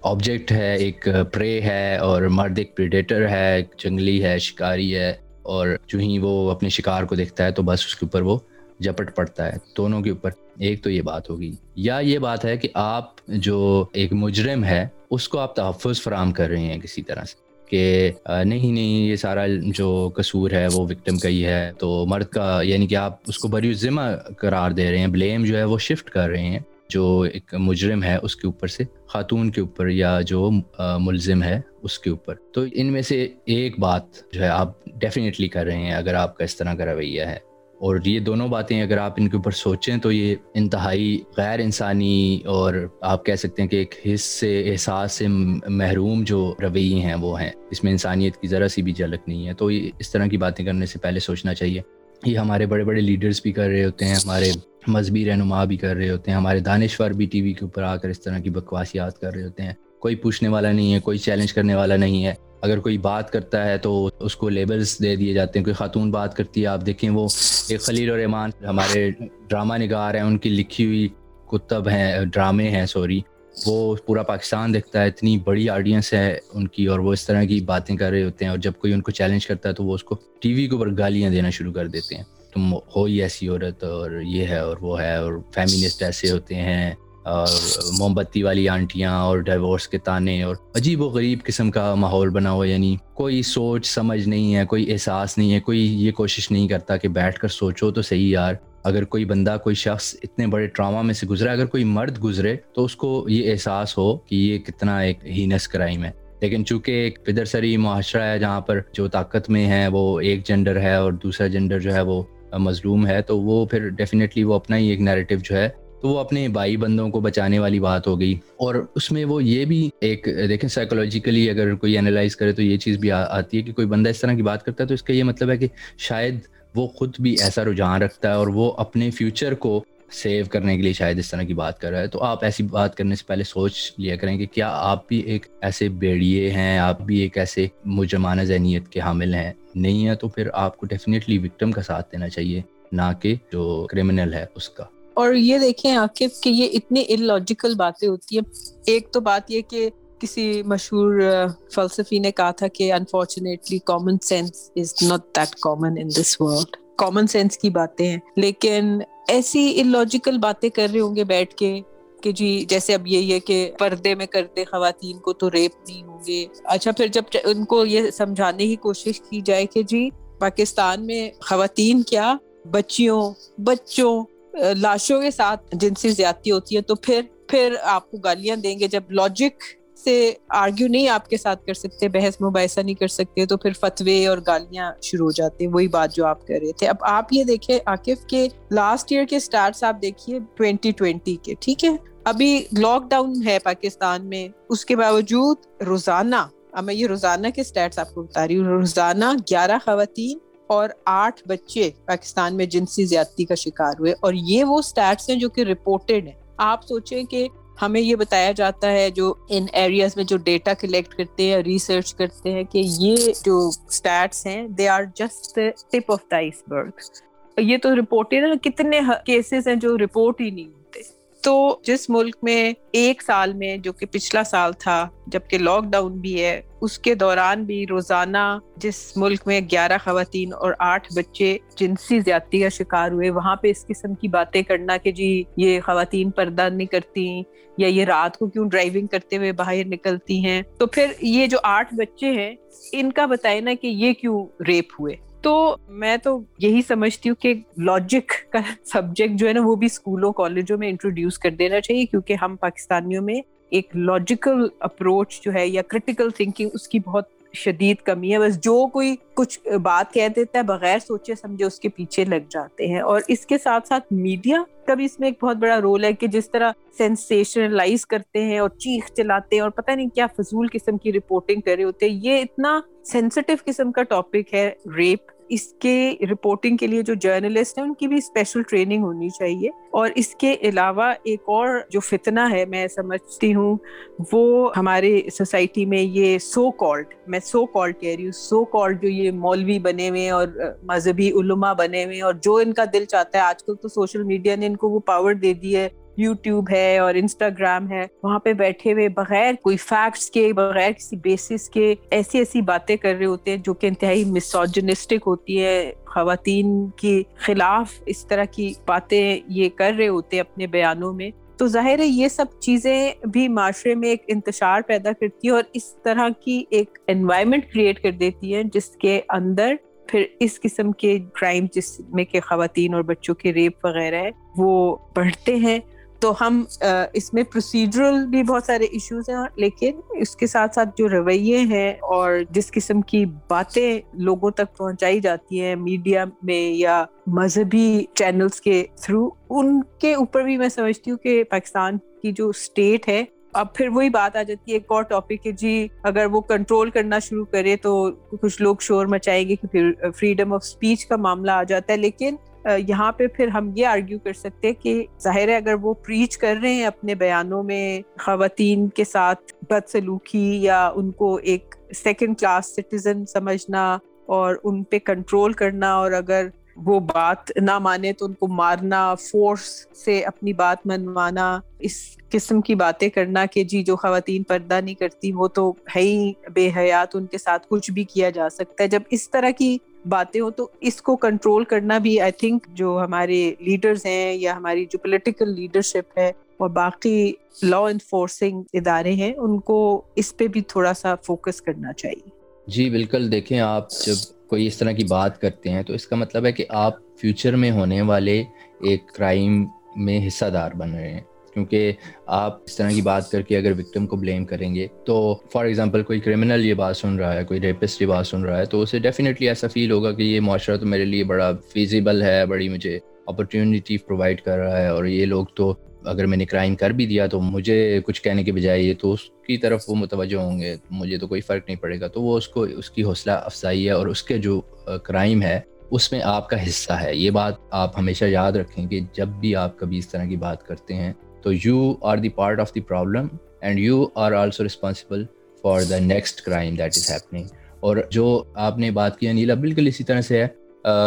آبجیکٹ ہے، ایک پرے ہے اور مرد ایک پریڈیٹر ہے جنگلی ہے، شکاری ہے اور جو ہی وہ اپنے شکار کو دیکھتا ہے تو بس اس کے اوپر وہ جپٹ پڑتا ہے۔ دونوں کے اوپر ایک تو یہ بات ہوگی۔ یا یہ بات ہے کہ آپ جو ایک مجرم ہے، اس کو آپ تحفظ فراہم کر رہے ہیں کسی طرح سے۔ کہ نہیں نہیں، یہ سارا جو قصور ہے وہ وکٹم کا ہی ہے۔ تو مرد کا یعنی کہ آپ اس کو بری ذمہ قرار دے رہے ہیں، بلیم جو ہے وہ شفٹ کر رہے ہیں۔ جو ایک مجرم ہے اس کے اوپر سے، خاتون کے اوپر یا جو ملزم ہے اس کے اوپر۔ تو ان میں سے ایک بات جو ہے آپ ڈیفینیٹلی کر رہے ہیں، اگر آپ کا اس طرح کا رویہ ہے۔ اور یہ دونوں باتیں اگر آپ ان کے اوپر سوچیں تو یہ انتہائی غیر انسانی اور آپ کہہ سکتے ہیں کہ ایک حص سے، احساس سے محروم جو رویے ہیں وہ ہیں۔ اس میں انسانیت کی ذرا سی بھی جھلک نہیں ہے۔ تو یہ اس طرح کی باتیں کرنے سے پہلے سوچنا چاہیے۔ یہ ہمارے بڑے بڑے لیڈرز بھی کر رہے ہوتے ہیں، ہمارے مذہبی رہنما بھی کر رہے ہوتے ہیں، ہمارے دانشور بھی ٹی وی کے اوپر آ کر اس طرح کی بکواسیات کر رہے ہوتے ہیں۔ کوئی پوچھنے والا نہیں ہے، کوئی چیلنج کرنے والا نہیں ہے۔ اگر کوئی بات کرتا ہے تو اس کو لیبلز دے دیے جاتے ہیں، کوئی خاتون بات کرتی ہے، آپ دیکھیں وہ ایک خلیل الرحمان ہمارے ڈرامہ نگار ہیں، ان کی لکھی ہوئی کتب ہیں، ڈرامے ہیں، سوری، وہ پورا پاکستان دیکھتا ہے، اتنی بڑی آڈینس ہے ان کی اور وہ اس طرح کی باتیں کر رہے ہوتے ہیں اور جب کوئی ان کو چیلنج کرتا ہے تو وہ اس کو ٹی وی کے اوپر گالیاں دینا شروع کر دیتے ہیں۔ تم ہو ہی ایسی عورت اور یہ ہے اور وہ ہے اور فیمنسٹ ایسے ہوتے ہیں۔ موم بتی والی آنٹیاں اور ڈائیورس کے تانے اور عجیب و غریب قسم کا ماحول بنا ہوا یعنی کوئی سوچ سمجھ نہیں ہے، کوئی احساس نہیں ہے، کوئی یہ کوشش نہیں کرتا کہ بیٹھ کر سوچو تو صحیح یار۔ اگر کوئی بندہ، کوئی شخص اتنے بڑے ٹراما میں سے گزرا اگر کوئی مرد گزرے تو اس کو یہ احساس ہو کہ یہ کتنا ایک ہینس کرائم ہے۔ لیکن چونکہ ایک پدر سری معاشرہ ہے جہاں پر جو طاقت میں ہے، وہ ایک جینڈر ہے اور دوسرا جینڈر جو ہے وہ مظلوم ہے، تو وہ پھر ڈیفینیٹلی وہ اپنا ہی ایک نیریٹو جو ہے تو وہ اپنے بھائی بندوں کو بچانے والی بات ہو گئی۔ اور اس میں وہ یہ بھی ایک، دیکھیں سائیکولوجیکلی اگر کوئی انالائز کرے تو یہ چیز بھی آتی ہے کہ کوئی بندہ اس طرح کی بات کرتا ہے تو اس کا یہ مطلب ہے کہ شاید وہ خود بھی ایسا رجحان رکھتا ہے اور وہ اپنے فیوچر کو سیو کرنے کے لیے شاید اس طرح کی بات کر رہا ہے۔ تو آپ ایسی بات کرنے سے پہلے سوچ لیا کریں کہ کیا آپ بھی ایک ایسے بیڑیے ہیں، آپ بھی ایک ایسے مجرمانہ ذہنیت کے حامل ہیں؟ نہیں ہے تو پھر آپ کو ڈیفینیٹلی وکٹم کا ساتھ دینا چاہیے، نہ کہ جو کرمنل ہے اس کا۔ اور یہ دیکھیں عاقف کہ یہ اتنی ان لاجیکل باتیں ہوتی ہیں۔ ایک تو بات یہ کہ کسی مشہور فلسفی نے کہا تھا کہ unfortunately common sense is not that common in this world common sense کی باتیں ہیں۔ لیکن ایسی ان لاجیکل باتیں کر رہے ہوں گے بیٹھ کے کہ جی جیسے اب یہی ہے کہ پردے میں کرتے خواتین کو تو ریپ نہیں ہوں گے۔ اچھا پھر جب ان کو یہ سمجھانے کی کوشش کی جائے کہ جی پاکستان میں خواتین کیا؟ بچیوں، بچوں لاشوں کے ساتھ جنسی زیادتی ہوتی ہے، تو پھر پھر آپ کو گالیاں دیں گے۔ جب لاجک سے آرگیو نہیں آپ کے ساتھ کر سکتے، بحث مباحثہ نہیں کر سکتے، تو پھر فتوے اور گالیاں شروع ہو جاتے ہیں۔ وہی بات جو آپ کر رہے تھے۔ اب آپ یہ دیکھیں، عاقف کے لاسٹ ایئر کے سٹارٹس آپ دیکھیے ٹوینٹی ٹوینٹی کے، ٹھیک ہے؟ ابھی لاک ڈاؤن ہے پاکستان میں۔ اس کے باوجود روزانہ، اب میں یہ روزانہ کے سٹارٹس آپ کو بتا رہی ہوں۔ روزانہ گیارہ خواتین اور آٹھ بچے پاکستان میں جنسی زیادتی کا شکار ہوئے، اور یہ وہ سٹیٹس ہیں جو کہ رپورٹڈ ہیں۔ آپ سوچیں کہ ہمیں یہ بتایا جاتا ہے جو ان ایریاز میں جو ڈیٹا کلیکٹ کرتے ہیں ریسرچ کرتے ہیں کہ یہ جو سٹیٹس ہیں they are just tip of the iceberg یہ تو رپورٹڈ ہے کتنے کیسز ہیں جو رپورٹ ہی نہیں۔ تو جس ملک میں ایک سال میں جو کہ پچھلا سال تھا جبکہ لاک ڈاؤن بھی ہے، اس کے دوران بھی روزانہ جس ملک میں گیارہ خواتین اور آٹھ بچے جنسی زیادتی کا شکار ہوئے، وہاں پہ اس قسم کی باتیں کرنا کہ جی یہ خواتین پردہ نہیں کرتی یا یہ رات کو کیوں ڈرائیونگ کرتے ہوئے باہر نکلتی ہیں۔ تو پھر یہ جو آٹھ بچے ہیں، ان کا بتائے نا کہ یہ کیوں ریپ ہوئے؟ تو میں تو یہی سمجھتی ہوں کہ لاجک کا سبجیکٹ جو ہے نا وہ بھی اسکولوں کالجوں میں انٹروڈیوس کر دینا چاہیے کیونکہ ہم پاکستانیوں میں ایک لاجیکل اپروچ جو ہے یا کریٹیکل تھنکنگ اس کی بہت شدید کمی ہے۔ بس جو کوئی کچھ بات کہہ دیتا ہے بغیر سوچے سمجھے اس کے پیچھے لگ جاتے ہیں اور اس کے ساتھ ساتھ میڈیا کا بھی اس میں ایک بہت بڑا رول ہے کہ جس طرح سینسیشنلائز کرتے ہیں اور چیخ چلاتے ہیں اور پتہ نہیں کیا فضول قسم کی رپورٹنگ کر رہے ہوتے ہیں۔ یہ اتنا سینسٹیو قسم کا ٹاپک ہے ریپ اس کے رپورٹنگ کے لیے جو جرنلسٹ ہیں، ان کی بھی اسپیشل ٹریننگ ہونی چاہیے۔ اور اس کے علاوہ ایک اور جو فتنہ ہے، میں سمجھتی ہوں، وہ ہمارے سوسائٹی میں یہ سو کالڈ میں سو کالڈ کہہ رہی ہوں سو کالڈ جو یہ مولوی بنے ہوئے اور مذہبی علماء بنے ہوئے اور جو ان کا دل چاہتا ہے، آج کل تو سوشل میڈیا نے ان کو وہ پاور دے دی ہے۔ یوٹیوب ہے اور انسٹاگرام ہے، وہاں پہ بیٹھے ہوئے بغیر کوئی فیکٹس کے، بغیر کسی بیسس کے ایسی ایسی باتیں کر رہے ہوتے ہیں جو کہ انتہائی مسوجنسٹک ہوتی ہے خواتین کے خلاف اس طرح کی باتیں یہ کر رہے ہوتے ہیں اپنے بیانوں میں۔ تو ظاہر ہے یہ سب چیزیں بھی معاشرے میں ایک انتشار پیدا کرتی ہے اور اس طرح کی ایک انوائرمنٹ کریٹ کر دیتی ہے جس کے اندر پھر اس قسم کے کرائم جس میں کہ خواتین اور بچوں کے ریپ وغیرہ ہے وہ بڑھتے ہیں۔ تو ہم اس میں پروسیجرل بھی بہت سارے ایشوز ہیں، لیکن اس کے ساتھ ساتھ جو رویے ہیں اور جس قسم کی باتیں لوگوں تک پہنچائی جاتی ہیں میڈیا میں یا مذہبی چینلز کے تھرو ان کے اوپر بھی میں سمجھتی ہوں کہ پاکستان کی جو اسٹیٹ ہے، اب پھر وہی بات آ جاتی ہے ایک اور ٹاپک ہے جی اگر وہ کنٹرول کرنا شروع کرے تو کچھ لوگ شور مچائیں گے کہ پھر فریڈم آف اسپیچ کا معاملہ آ جاتا ہے، لیکن یہاں پہ پھر ہم یہ آرگیو کر سکتے کہ ظاہر ہے اگر وہ پریچ کر رہے ہیں اپنے بیانوں میں خواتین کے ساتھ بد سلوکی یا ان کو ایک سیکنڈ کلاس سٹیزن سمجھنا اور ان پہ کنٹرول کرنا اور اگر وہ بات نہ مانے تو ان کو مارنا فورس سے اپنی بات منوانا، اس قسم کی باتیں کرنا کہ جی جو خواتین پردہ نہیں کرتی وہ تو ہے ہی بے حیات، ان کے ساتھ کچھ بھی کیا جا سکتا ہے۔ جب اس طرح کی باتیں ہوں تو اس کو کنٹرول کرنا بھی آئی تھنک جو ہمارے لیڈرز ہیں یا ہماری جو پولیٹیکل لیڈرشپ ہے اور باقی لا انفورسنگ ادارے ہیں، ان کو اس پہ بھی تھوڑا سا فوکس کرنا چاہیے۔ جی بالکل۔ دیکھیں، آپ جب کوئی اس طرح کی بات کرتے ہیں تو اس کا مطلب ہے کہ آپ فیوچر میں ہونے والے ایک کرائم میں حصہ دار بن رہے ہیں۔ کیونکہ آپ اس طرح کی بات کر کے اگر وکٹم کو بلیم کریں گے، تو فار ایگزامپل کوئی کرمنل یہ بات سن رہا ہے، کوئی ریپسٹ یہ بات سن رہا ہے، تو اسے ڈیفینیٹلی ایسا فیل ہوگا کہ یہ معاشرہ تو میرے لیے بڑا فیزیبل ہے، بڑی مجھے اپرچونیٹی پرووائڈ کر رہا ہے، اور یہ لوگ تو اگر میں نے کرائم کر بھی دیا تو مجھے کچھ کہنے کے بجائے یہ تو اس کی طرف وہ متوجہ ہوں گے، مجھے تو کوئی فرق نہیں پڑے گا۔ تو وہ اس کو، اس کی حوصلہ افزائی ہے اور اس کے جو کرائم ہے، اس میں آپ کا حصہ ہے۔ یہ بات آپ ہمیشہ یاد رکھیں کہ جب بھی آپ کبھی اس طرح کی بات کرتے ہیں تو you are the part of the problem and you are also responsible for the next crime that is happening اور جو آپ نے بات کی نیلا بالکل اسی طرح سے ہے۔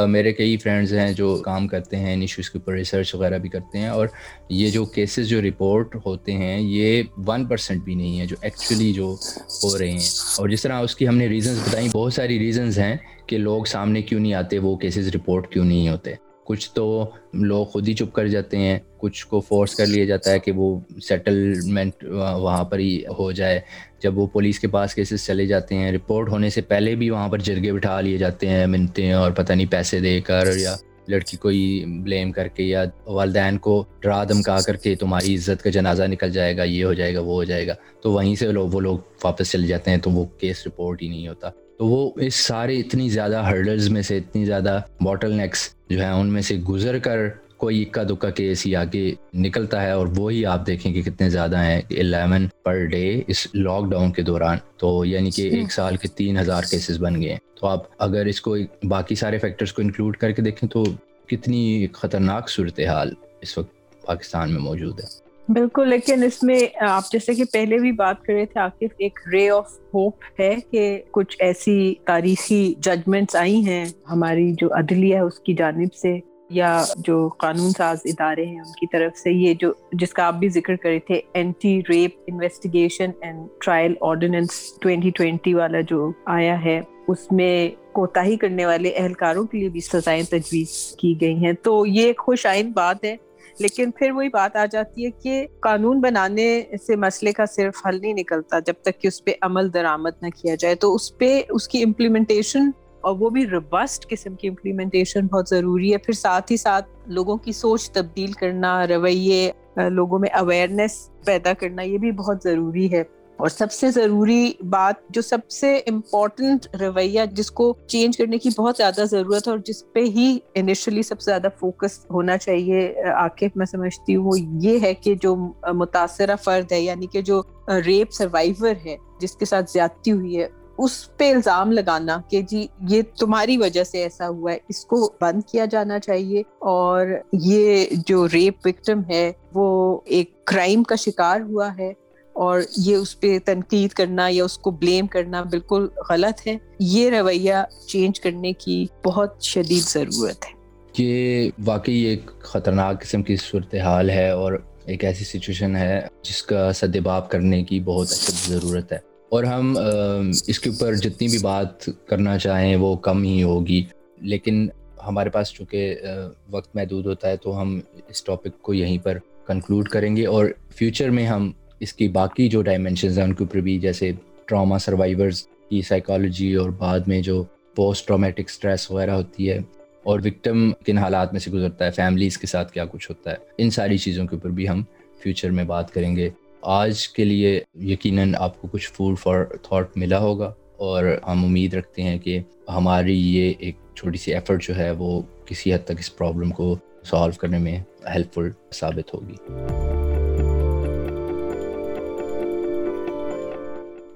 میرے کئی فرینڈز ہیں جو کام کرتے ہیں، ان ایشوز کے اوپر ریسرچ وغیرہ بھی کرتے ہیں اور یہ جو کیسز جو رپورٹ ہوتے ہیں، یہ ون پرسینٹ بھی نہیں ہے، جو ایکچولی جو ہو رہے ہیں۔ اور جس طرح اس کی ہم نے ریزنز بتائیں، بہت ساری ریزنز ہیں کہ لوگ سامنے کیوں نہیں آتے، وہ کیسز رپورٹ کیوں نہیں ہوتے۔ کچھ تو لوگ خود ہی چپ کر جاتے ہیں، کچھ کو فورس کر لیا جاتا ہے کہ وہ سیٹلمنٹ وہاں پر ہی ہو جائے۔ جب وہ پولیس کے پاس کیسز چلے جاتے ہیں رپورٹ ہونے سے پہلے بھی وہاں پر جرگے بٹھا لیے جاتے ہیں منتے ہیں اور پتہ نہیں پیسے دے کر یا لڑکی کو ہی بلیم کر کے یا والدین کو ڈرا دمکا کر کے تمہاری عزت کا جنازہ نکل جائے گا، یہ ہو جائے گا، وہ ہو جائے گا۔ تو وہیں سے لوگ وہ لوگ واپس چلے جاتے ہیں، تو وہ کیس رپورٹ ہی نہیں ہوتا۔ تو وہ اس سارے اتنی زیادہ ہرڈلز میں سے اتنی زیادہ باٹل نیکس جو ہیں ان میں سے گزر کر کوئی اکا دکا کیس ہی آگے نکلتا ہے اور وہی آپ دیکھیں کہ کتنے زیادہ ہیں الیون پر ڈے اس لاک ڈاؤن کے دوران تو یعنی کہ ایک سال کے تین ہزار کیسز بن گئے ہیں۔ تو آپ اگر اس کو باقی سارے فیکٹرز کو انکلوڈ کر کے دیکھیں تو کتنی خطرناک صورتحال اس وقت پاکستان میں موجود ہے۔ بالکل، لیکن اس میں، آپ جیسے کہ پہلے بھی بات کر رہے تھے، عاقف، ایک رے آف ہوپ ہے کہ کچھ ایسی تاریخی ججمنٹس آئی ہیں ہماری جو عدلیہ ہے اس کی جانب سے، یا جو قانون ساز ادارے ہیں ان کی طرف سے۔ یہ جو، جس کا آپ بھی ذکر کرے تھے anti rape investigation and trial ordinance 2020 والا جو آیا ہے، اس میں کوتاہی کرنے والے اہلکاروں کے لیے بھی سزائیں تجویز کی گئی ہیں۔ تو یہ ایک خوش آئند بات ہے۔ لیکن پھر وہی بات آ جاتی ہے کہ قانون بنانے سے مسئلے کا صرف حل نہیں نکلتا جب تک کہ اس پہ عمل درآمد نہ کیا جائے۔ تو اس پہ اس کی امپلیمنٹیشن اور وہ بھی ربسٹ قسم کی امپلیمنٹیشن بہت ضروری ہے۔ پھر ساتھ ہی ساتھ لوگوں کی سوچ تبدیل کرنا، رویے لوگوں میں اویئرنیس پیدا کرنا، یہ بھی بہت ضروری ہے۔ اور سب سے ضروری بات جو سب سے امپورٹنٹ رویہ جس کو چینج کرنے کی بہت زیادہ ضرورت ہے اور جس پہ ہی انیشلی سب سے زیادہ فوکس ہونا چاہیے آکف میں سمجھتی ہوں، وہ یہ ہے کہ جو متاثرہ فرد ہے یعنی کہ جو ریپ سروائیور ہے، جس کے ساتھ زیادتی ہوئی ہے، اس پہ الزام لگانا کہ جی یہ تمہاری وجہ سے ایسا ہوا ہے، اس کو بند کیا جانا چاہیے۔ اور یہ جو ریپ وکٹم ہے، وہ ایک کرائم کا شکار ہوا ہے۔ اور یہ اس پہ تنقید کرنا یا اس کو بلیم کرنا بالکل غلط ہے۔ یہ رویہ چینج کرنے کی بہت شدید ضرورت ہے۔ یہ واقعی ایک خطرناک قسم کی صورتحال ہے اور ایک ایسی سچویشن ہے جس کا سدباب کرنے کی بہت اچھی ضرورت ہے۔ اور ہم اس کے اوپر جتنی بھی بات کرنا چاہیں وہ کم ہی ہوگی۔ لیکن ہمارے پاس چونکہ وقت محدود ہوتا ہے تو ہم اس ٹاپک کو یہیں پر کنکلوڈ کریں گے اور فیوچر میں ہم اس کی باقی جو ڈائمینشنز ہیں ان کے اوپر بھی جیسے ٹراما سروائیورز کی سائیکالوجی اور بعد میں جو پوسٹ ٹرامیٹک اسٹریس وغیرہ ہوتی ہے اور وکٹم کن حالات میں سے گزرتا ہے فیملیز کے ساتھ کیا کچھ ہوتا ہے، ان ساری چیزوں کے اوپر بھی ہم فیوچر میں بات کریں گے۔ آج کے لیے یقیناً آپ کو کچھ فوڈ فار تھاٹ ملا ہوگا اور ہم امید رکھتے ہیں کہ ہماری یہ ایک چھوٹی سی ایفرٹ جو ہے وہ کسی حد تک اس پرابلم کو سالو کرنے میں ہیلپ فل ثابت ہوگی۔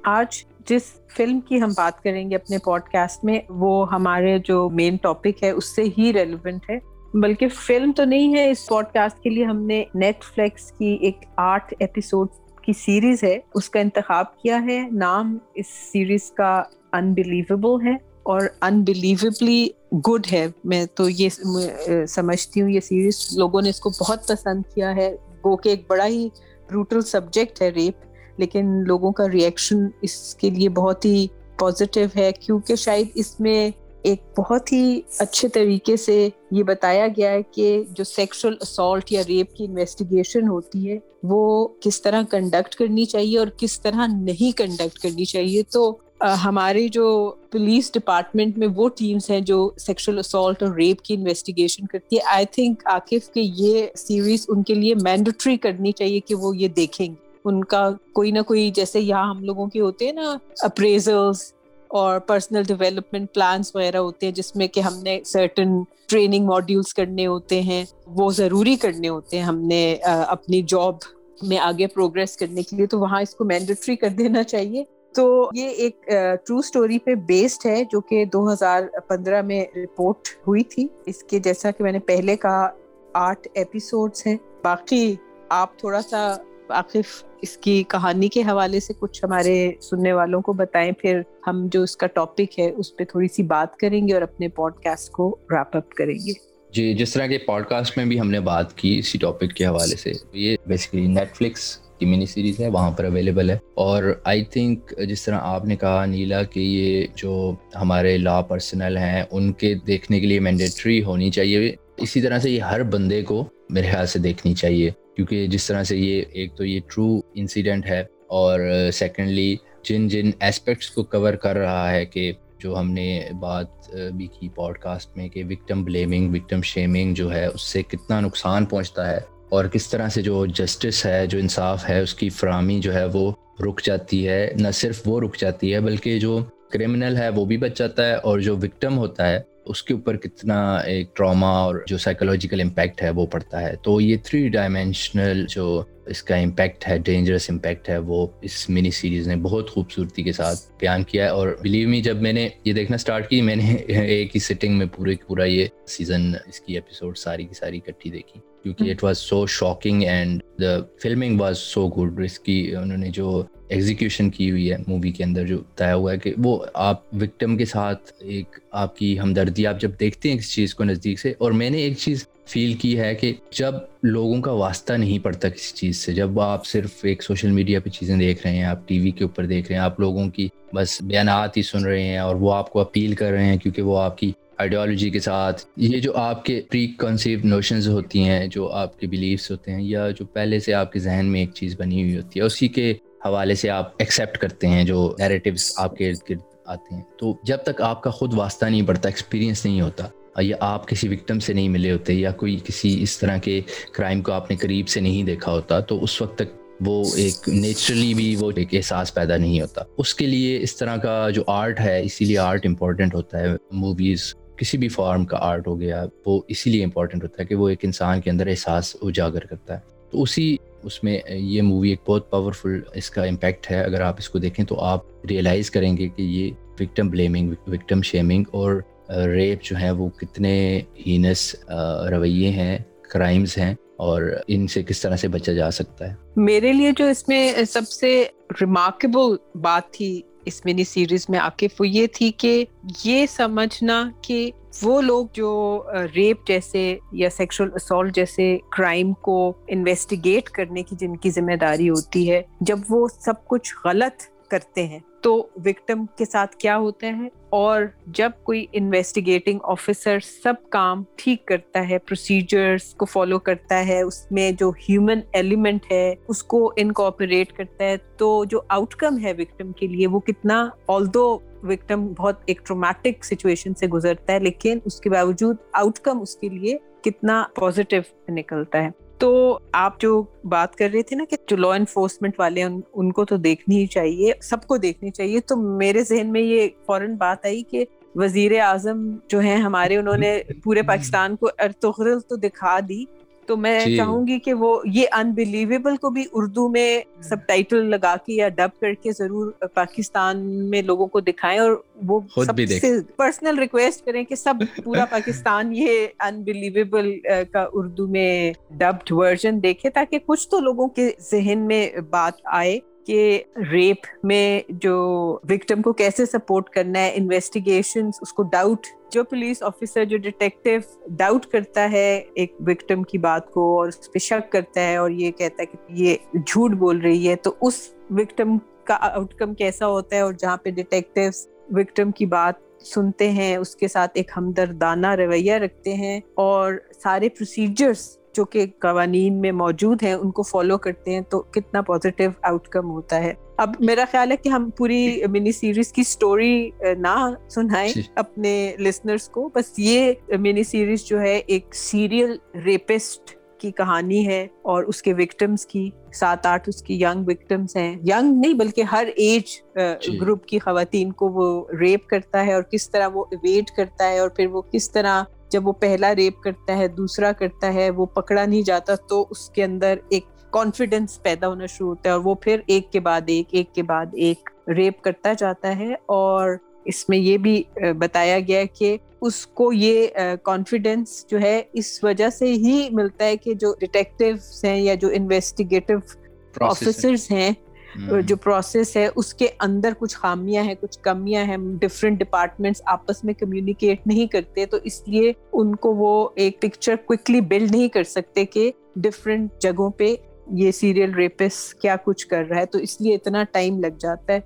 آج جس فلم کی ہم بات کریں گے اپنے پوڈ کاسٹ میں، وہ ہمارے جو مین ٹاپک ہے، اس سے ہی ریلیونٹ ہے۔ بلکہ فلم تو نہیں ہے، اس پوڈ کاسٹ کے لیے ہم نے نیٹ فلیکس کی ایک آٹھ ایپیسوڈ کی سیریز ہے، اس کا انتخاب کیا ہے۔ نام اس سیریز کا انبلیویبل ہے اور انبلیویبلی گڈ ہے۔ میں تو یہ سمجھتی ہوں، یہ سیریز لوگوں نے اس کو بہت پسند کیا ہے۔ وہ کہ ایک بڑا ہی بروٹل سبجیکٹ ہے ریپ لیکن لوگوں کا ریئیکشن اس کے لیے بہت ہی پازیٹیو ہے، کیونکہ شاید اس میں ایک بہت ہی اچھے طریقے سے یہ بتایا گیا ہے کہ جو سیکشل اسالٹ یا ریپ کی انویسٹیگیشن ہوتی ہے، وہ کس طرح کنڈکٹ کرنی چاہیے اور کس طرح نہیں کنڈکٹ کرنی چاہیے۔ تو ہمارے جو پولیس ڈپارٹمنٹ میں وہ ٹیمس ہیں جو سیکشل اسالٹ اور ریپ کی انویسٹیگیشن کرتی ہے۔ آئی تھنک عاقف کہ یہ سیریز ان کے لیے مینڈیٹری کرنی چاہیے کہ وہ یہ دیکھیں۔ گے ان کا کوئی نہ کوئی جیسے یہاں ہم لوگوں کے ہوتے ہیں نا اپریزلس اور پرسنل ڈیولپمنٹ پلانس وغیرہ ہوتے ہیں، جس میں کہ ہم نے سرٹن ٹریننگ ماڈیولس کرنے ہوتے ہیں، وہ ضروری کرنے ہوتے ہیں ہم نے اپنی جاب میں آگے پروگرس کرنے کے لیے، تو وہاں اس کو مینڈیٹری کر دینا چاہیے۔ تو یہ ایک ٹرو اسٹوری پہ بیسڈ ہے، جو کہ دو ہزار پندرہ میں رپورٹ ہوئی تھی۔ اس کے جیسا کہ میں نے پہلے کہا، آٹھ ایپیسوڈس ہیں۔ باقی آپ تھوڑا سا آخر اس کی کہانی کے حوالے سے کچھ ہمارے سننے والوں کو بتائیں، پھر ہم جو اس کا ٹاپک ہے، اس پہ تھوڑی سی بات کریں گے اور اپنے پوڈ کاسٹ کو ریپ اپ کریں گے۔ جی جس طرح کے پوڈ کاسٹ میں بھی ہم نے بات کی اسی ٹاپک کے حوالے سے۔ یہ بیسیکلی نیٹ فلکس کی منی سیریز ہے، وہاں پر اویلیبل ہے۔ اور آئی تھنک جس طرح آپ نے کہا نیلا کہ یہ جو ہمارے لا پرسنل ہیں، ان کے دیکھنے کے لیے مینڈیٹری ہونی چاہیے۔ اسی طرح سے یہ ہر بندے کو میرے خیال سے دیکھنی چاہیے۔ کیونکہ جس طرح سے یہ ایک تو یہ ٹرو انسیڈنٹ ہے اور سیکنڈلی جن جن اسپیکٹس کو کور کر رہا ہے کہ جو ہم نے بات بھی کی پوڈ کاسٹ میں کہ وکٹم بلیمنگ وکٹم شیمنگ جو ہے اس سے کتنا نقصان پہنچتا ہے اور کس طرح سے جو جسٹس ہے، جو انصاف ہے، اس کی فراہمی جو ہے وہ رک جاتی ہے، نہ صرف وہ رک جاتی ہے بلکہ جو کرمنل ہے وہ بھی بچ جاتا ہے اور جو وکٹم ہوتا ہے اس کے اوپر کتنا ایک ٹراما اور جو سائیکولوجیکل امپیکٹ ہے وہ پڑتا ہے۔ تو یہ تھری ڈائمینشنل جو اس کا امپیکٹ ہے ڈینجرس امپیکٹ ہے وہ اس منی سیریز نے بہت خوبصورتی کے ساتھ بیان کیا ہے اور بلیو می جب میں نے یہ دیکھنا اسٹارٹ کی میں نے ایک ہی سٹنگ میں پورے پورا یہ سیزن اس کی ایپیسوڈ ساری کی ساری اکٹھی دیکھی کیونکہ it was so shocking and the filming was so good اس کی انہوں نے جو ایگزیکیوشن کی ہوئی ہے مووی کے اندر جو بتایا ہوا ہے کہ وہ آپ وکٹم کے ساتھ ایک آپ کی ہمدردی آپ جب دیکھتے ہیں اس چیز کو نزدیک سے اور میں نے ایک چیز فیل کی ہے کہ جب لوگوں کا واسطہ نہیں پڑتا کسی چیز سے، جب آپ صرف ایک سوشل میڈیا پہ چیزیں دیکھ رہے ہیں، آپ ٹی وی کے اوپر دیکھ رہے ہیں، آپ لوگوں کی بس بیانات ہی سن رہے ہیں اور وہ آپ کو اپیل کر رہے ہیں کیونکہ وہ آپ کی آئیڈیالوجی کے ساتھ یہ جو آپ کے پری کنسیو نوشنز ہوتی ہیں، جو آپ کے بلیفس ہوتے ہیں یا جو پہلے سے آپ کے ذہن میں ایک چیز بنی ہوئی ہوتی ہے، اسی کے حوالے سے آپ ایکسیپٹ کرتے ہیں جو نیریٹیوس آپ کے ارد گرد آتے ہیں۔ تو جب تک آپ کا خود واسطہ نہیں پڑتا ایکسپیرینس نہیں ہوتا یا آپ کسی وکٹم سے نہیں ملے ہوتے یا کوئی کسی اس طرح کے کرائم کو آپ نے قریب سے نہیں دیکھا ہوتا، تو اس وقت تک وہ ایک نیچرلی بھی وہ ایک احساس پیدا نہیں ہوتا۔ اس کے لیے اس طرح کا جو آرٹ ہے، اسی لیے آرٹ امپورٹنٹ ہوتا ہے۔ موویز، کسی بھی فارم کا آرٹ ہو گیا، وہ اسی لیے امپورٹنٹ ہوتا ہے کہ وہ ایک انسان کے اندر احساس اجاگر کرتا ہے۔ تو اسی اس میں یہ مووی ایک بہت پاورفل اس کا امپیکٹ ہے۔ اگر آپ اس کو دیکھیں تو آپ ریئلائز کریں گے کہ یہ وکٹم بلیمنگ وکٹم شیمنگ اور ریپ جو ہیں وہ کتنے ہینس رویے ہیں کرائمز ہیں اور ان سے کس طرح سے بچا جا سکتا ہے؟ میرے لیے جو اس میں سب سے ریمارکیبل بات تھی اس منی سیریز میں وہ یہ تھی کہ یہ سمجھنا کہ وہ لوگ جو ریپ جیسے یا سیکشل اسالٹ جیسے کرائم کو انویسٹیگیٹ کرنے کی جن کی ذمہ داری ہوتی ہے، جب وہ سب کچھ غلط کرتے ہیں تو وکٹم کے ساتھ کیا ہوتا ہے اور جب کوئی انویسٹیگیٹنگ آفیسر سب کام ٹھیک کرتا ہے پروسیجرز کو فالو کرتا ہے، اس میں جو ہیومن ایلیمنٹ ہے، اس کو انکوپریٹ کرتا ہے، تو جو آؤٹ کم ہے وکٹم کے لیے وہ کتنا آل دو وکٹم بہت ایک ٹرومیٹک سچویشن سے گزرتا ہے، لیکن اس کے باوجود آؤٹ کم اس کے لیے کتنا پازیٹیو نکلتا ہے۔ تو آپ جو بات کر رہے تھے نا کہ جو لا انفورسمنٹ والے ان, ان کو تو دیکھنی ہی چاہیے سب کو دیکھنی چاہیے۔ تو میرے ذہن میں یہ فوراً بات آئی کہ وزیر اعظم جو ہیں ہمارے انہوں نے پورے پاکستان کو ارتغرل تو دکھا دی تو میں جی۔ چاہوں گی کہ وہ یہ انبلیویبل کو بھی اردو میں سب ٹائٹل لگا کے یا ڈب کر کے ضرور پاکستان میں لوگوں کو دکھائیں اور وہ سب سے پرسنل ریکویسٹ کریں کہ سب پورا پاکستان یہ انبلیویبل کا اردو میں ڈبڈ ورژن دیکھے تاکہ کچھ تو لوگوں کے ذہن میں بات آئے۔ کہ ریپ میں جو وکٹم کو کیسے سپورٹ کرنا ہے انویسٹیگیشن اس کو ڈاؤٹ جو پولیس آفیسر جو ڈیٹیکٹیو ڈاؤٹ کرتا ہے ایک وکٹم کی بات کو اور اس پہ شک کرتا ہے اور یہ کہتا ہے کہ یہ جھوٹ بول رہی ہے، تو اس وکٹم کا آؤٹ کم کیسا ہوتا ہے اور جہاں پہ ڈیٹیکٹیو وکٹم کی بات سنتے ہیں، اس کے ساتھ ایک ہمدردانہ رویہ رکھتے ہیں اور سارے پروسیجرس جو کہ قوانین میں موجود ہیں ان کو فالو کرتے ہیں تو کتنا پازیٹیو آؤٹ کم ہوتا ہے اب میرا خیال ہے کہ ہم پوری منی سیریز کی سٹوری نہ سنائیں جی۔ اپنے لسنرز کو بس یہ منی سیریز جو ہے ایک سیریل ریپسٹ کی کہانی ہے اور اس کے وکٹمس کی سات آٹھ اس کی ینگ وکٹمس ہیں ینگ نہیں بلکہ ہر ایج گروپ جی۔ کی خواتین کو وہ ریپ کرتا ہے اور کس طرح وہ اویٹ کرتا ہے اور پھر وہ کس طرح جب وہ پہلا ریپ کرتا ہے دوسرا کرتا ہے وہ پکڑا نہیں جاتا تو اس کے اندر ایک کانفیڈینس پیدا ہونا شروع ہوتا ہے اور وہ پھر ایک کے بعد ایک ایک کے بعد ایک ریپ کرتا جاتا ہے اور اس میں یہ بھی بتایا گیا کہ اس کو یہ کانفیڈینس جو ہے اس وجہ سے ہی ملتا ہے کہ جو ڈیٹیکٹیوز ہیں یا جو انویسٹیگیٹو آفیسرز ہیں جو پروسیس ہے، اس کے اندر کچھ خامیاں ہیں، کچھ کمیاں ہیں ڈفرینٹ ڈپارٹمنٹس آپس میں کمیونیکیٹ نہیں کرتے، تو اس لیے ان کو وہ ایک پکچر کوکلی بلڈ نہیں کر سکتے کہ ڈفرینٹ جگہوں پہ یہ سیریل ریپس کیا کچھ کر رہا ہے۔ تو اس لیے اتنا ٹائم لگ جاتا ہے۔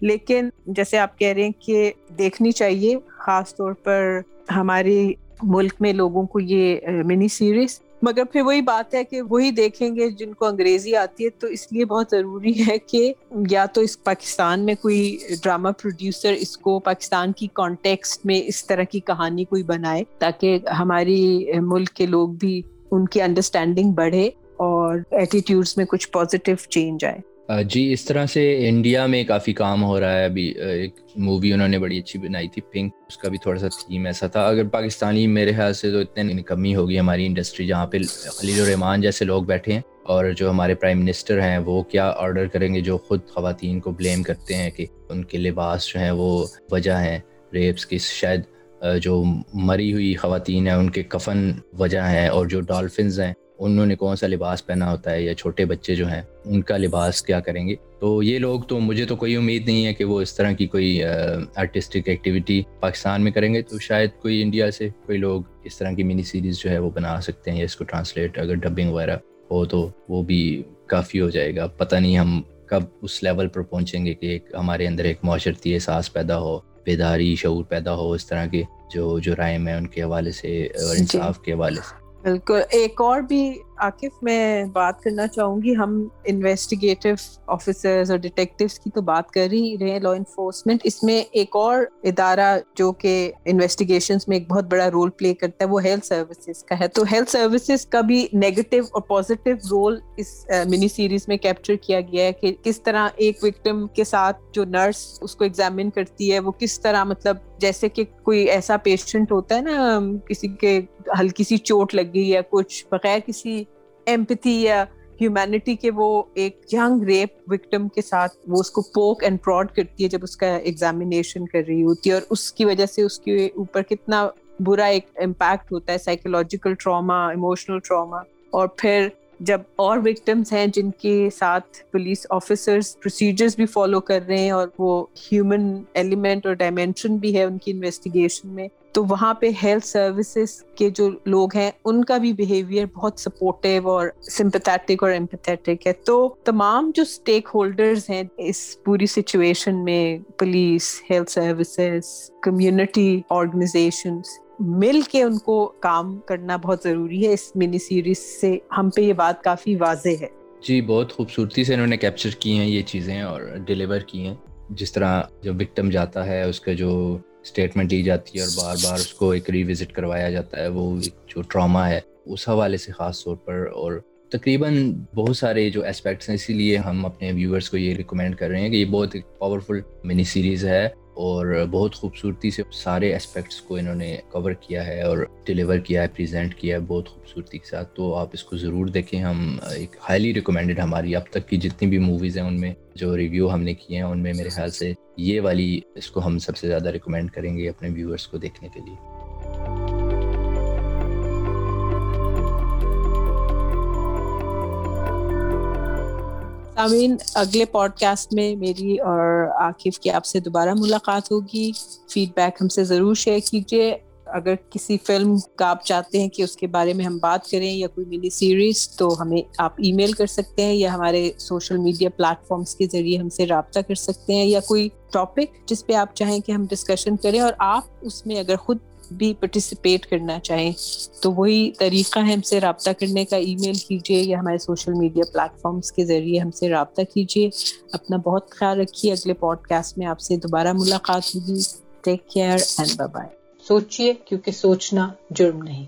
لیکن جیسے آپ کہہ رہے ہیں کہ دیکھنی چاہیے، خاص طور پر ہمارے ملک میں لوگوں کو یہ منی سیریز مگر پھر وہی بات ہے کہ وہی دیکھیں گے جن کو انگریزی آتی ہے، تو اس لیے بہت ضروری ہے کہ یا تو اس پاکستان میں کوئی ڈرامہ پروڈیوسر اس کو پاکستان کی کانٹیکسٹ میں اس طرح کی کہانی کوئی بنائے تاکہ ہماری ملک کے لوگ بھی ان کی انڈرسٹینڈنگ بڑھے اور ایٹیٹیوڈس میں کچھ پازیٹیو چینج آئے۔ جی اس طرح سے انڈیا میں کافی کام ہو رہا ہے ابھی۔ ایک مووی انہوں نے بڑی اچھی بنائی تھی پنک اس کا بھی تھوڑا سا تھیم ایسا تھا۔ اگر پاکستانی میرے خیال سے تو اتنے کمی ہوگی ہماری انڈسٹری جہاں پہ خلیل الرحمان جیسے لوگ بیٹھے ہیں اور جو ہمارے پرائم منسٹر ہیں، وہ کیا آرڈر کریں گے جو خود خواتین کو بلیم کرتے ہیں کہ ان کے لباس جو ہیں وہ وجہ ہیں ریپس کی شاید جو مری ہوئی خواتین ہیں، ان کے کفن وجہ ہیں اور جو ڈالفنز ہیں۔ انہوں نے کون سا لباس پہنا ہوتا ہے یا چھوٹے بچے جو ہیں ان کا لباس کیا کریں گے؟ تو یہ لوگ تو مجھے تو کوئی امید نہیں ہے کہ وہ اس طرح کی کوئی آرٹسٹک ایکٹیویٹی پاکستان میں کریں گے۔ تو شاید کوئی انڈیا سے کوئی لوگ اس طرح کی منی سیریز جو ہے وہ بنا سکتے ہیں یا اس کو ٹرانسلیٹ اگر ڈبنگ وغیرہ ہو تو وہ بھی کافی ہو جائے گا۔ پتہ نہیں ہم کب اس لیول پر پہنچیں گے کہ ایک ہمارے اندر ایک معاشرتی احساس پیدا ہو بیداری شعور پیدا ہو اس طرح کے جو جو رائم ہے ان کے حوالے سے اور جی۔ انصاف کے حوالے سے۔ بالکل۔ ایک اور بھی عاقف، میں بات کرنا چاہوں گی، ہم انویسٹیگیٹو آفیسرز اور ڈیٹیکٹیوز کی تو بات کر ہی رہے ہیں لا انفورسمنٹ اس میں ایک اور ادارہ جو کہ انویسٹیگیشنز میں ایک بہت بڑا رول پلے کرتا ہے، وہ ہیلتھ سروسز کا ہے۔ تو ہیلتھ سروسز کا بھی نیگیٹو اور پازیٹیو رول اس منی سیریز میں کیپچر کیا گیا ہے کہ کس طرح ایک وکٹم کے ساتھ جو نرس اس کو ایگزامن کرتی ہے، وہ کس طرح مطلب جیسے کہ کوئی ایسا پیشنٹ ہوتا ہے نا، کسی کے ہلکی سی چوٹ لگ گئی یا کچھ، بغیر کسی ایمپتھی یا ہیومینٹی کے وہ ایک ینگ ریپ وکٹم کے ساتھ وہ اس کو پوک اینڈ پراڈ کرتی ہے جب اس کا ایگزامینیشن کر رہی ہوتی ہے اور اس کی وجہ سے اس کے اوپر کتنا برا ایک امپیکٹ ہوتا ہے سائیکولوجیکل ٹراما ایموشنل ٹراما اور پھر جب اور وکٹمس ہیں جن کے ساتھ پولیس آفیسرس پروسیجرز بھی فالو کر رہے ہیں اور وہ ہیومن ایلیمنٹ اور ڈائمینشن بھی ہے ان کی انویسٹیگیشن میں، تو وہاں پہ ہیلتھ سروسز کے جو لوگ ہیں، ان کا بھی بیہیویئر بہت سپورٹیو اور سمپتھیٹک اور امپتھیٹک ہے۔ تو تمام جو اسٹیک ہولڈرز ہیں اس پوری سچویشن میں police health services community organisations مل کے ان کو کام کرنا بہت ضروری ہے۔ اس منی سیریز سے ہم پہ یہ بات کافی واضح ہے۔ جی بہت خوبصورتی سے انہوں نے کیپچر کی ہیں یہ چیزیں اور ڈیلیور کی ہیں۔ جس طرح جب وکٹم جاتا ہے، اس کا جو اسٹیٹمنٹ لی جاتی ہے اور بار بار اس کو ایک ریوزٹ کروایا جاتا ہے، وہ جو ٹراما ہے، اس حوالے سے خاص طور پر۔ اور تقریباً بہت سارے جو اسپیکٹس ہیں، اسی لیے ہم اپنے ویورس کو یہ ریکمینڈ کر رہے ہیں کہ یہ بہت ایک پاورفل منی سیریز ہے۔ اور بہت خوبصورتی سے سارے اسپیکٹس کو انہوں نے کور کیا ہے اور ڈیلیور کیا ہے پریزنٹ کیا ہے بہت خوبصورتی کے ساتھ۔ تو آپ اس کو ضرور دیکھیں۔ ہم ایک ہائیلی ریکمینڈڈ ہماری اب تک کی جتنی بھی موویز ہیں ان میں جو ریویو ہم نے کیے ہیں، ان میں میرے خیال سے یہ والی اس کو ہم سب سے زیادہ ریکمینڈ کریں گے اپنے ویورس کو دیکھنے کے لیے۔ سامعین اگلے پوڈ کاسٹ میں میری اور عاقف کی آپ سے دوبارہ ملاقات ہوگی۔ فیڈ بیک ہم سے ضرور شیئر کیجیے۔ اگر کسی فلم کا آپ چاہتے ہیں کہ اس کے بارے میں ہم بات کریں یا کوئی منی سیریز تو ہمیں آپ ای میل کر سکتے ہیں یا ہمارے سوشل میڈیا پلیٹ فارمس کے ذریعے ہم سے رابطہ کر سکتے ہیں۔ یا کوئی ٹاپک جس پہ آپ چاہیں کہ ہم ڈسکشن کریں اور آپ اس میں اگر خود بھی پارٹیسپیٹ کرنا چاہیں، تو وہی طریقہ ہے ہم سے رابطہ کرنے کا۔ ای میل کیجیے یا ہمارے سوشل میڈیا پلیٹ فارمس کے ذریعے ہم سے رابطہ کیجیے اپنا بہت خیال رکھیے۔ اگلے پوڈ کاسٹ میں آپ سے دوبارہ ملاقات ہوگی۔ ٹیک کیئر اینڈ بائے سوچیے کیونکہ سوچنا جرم نہیں۔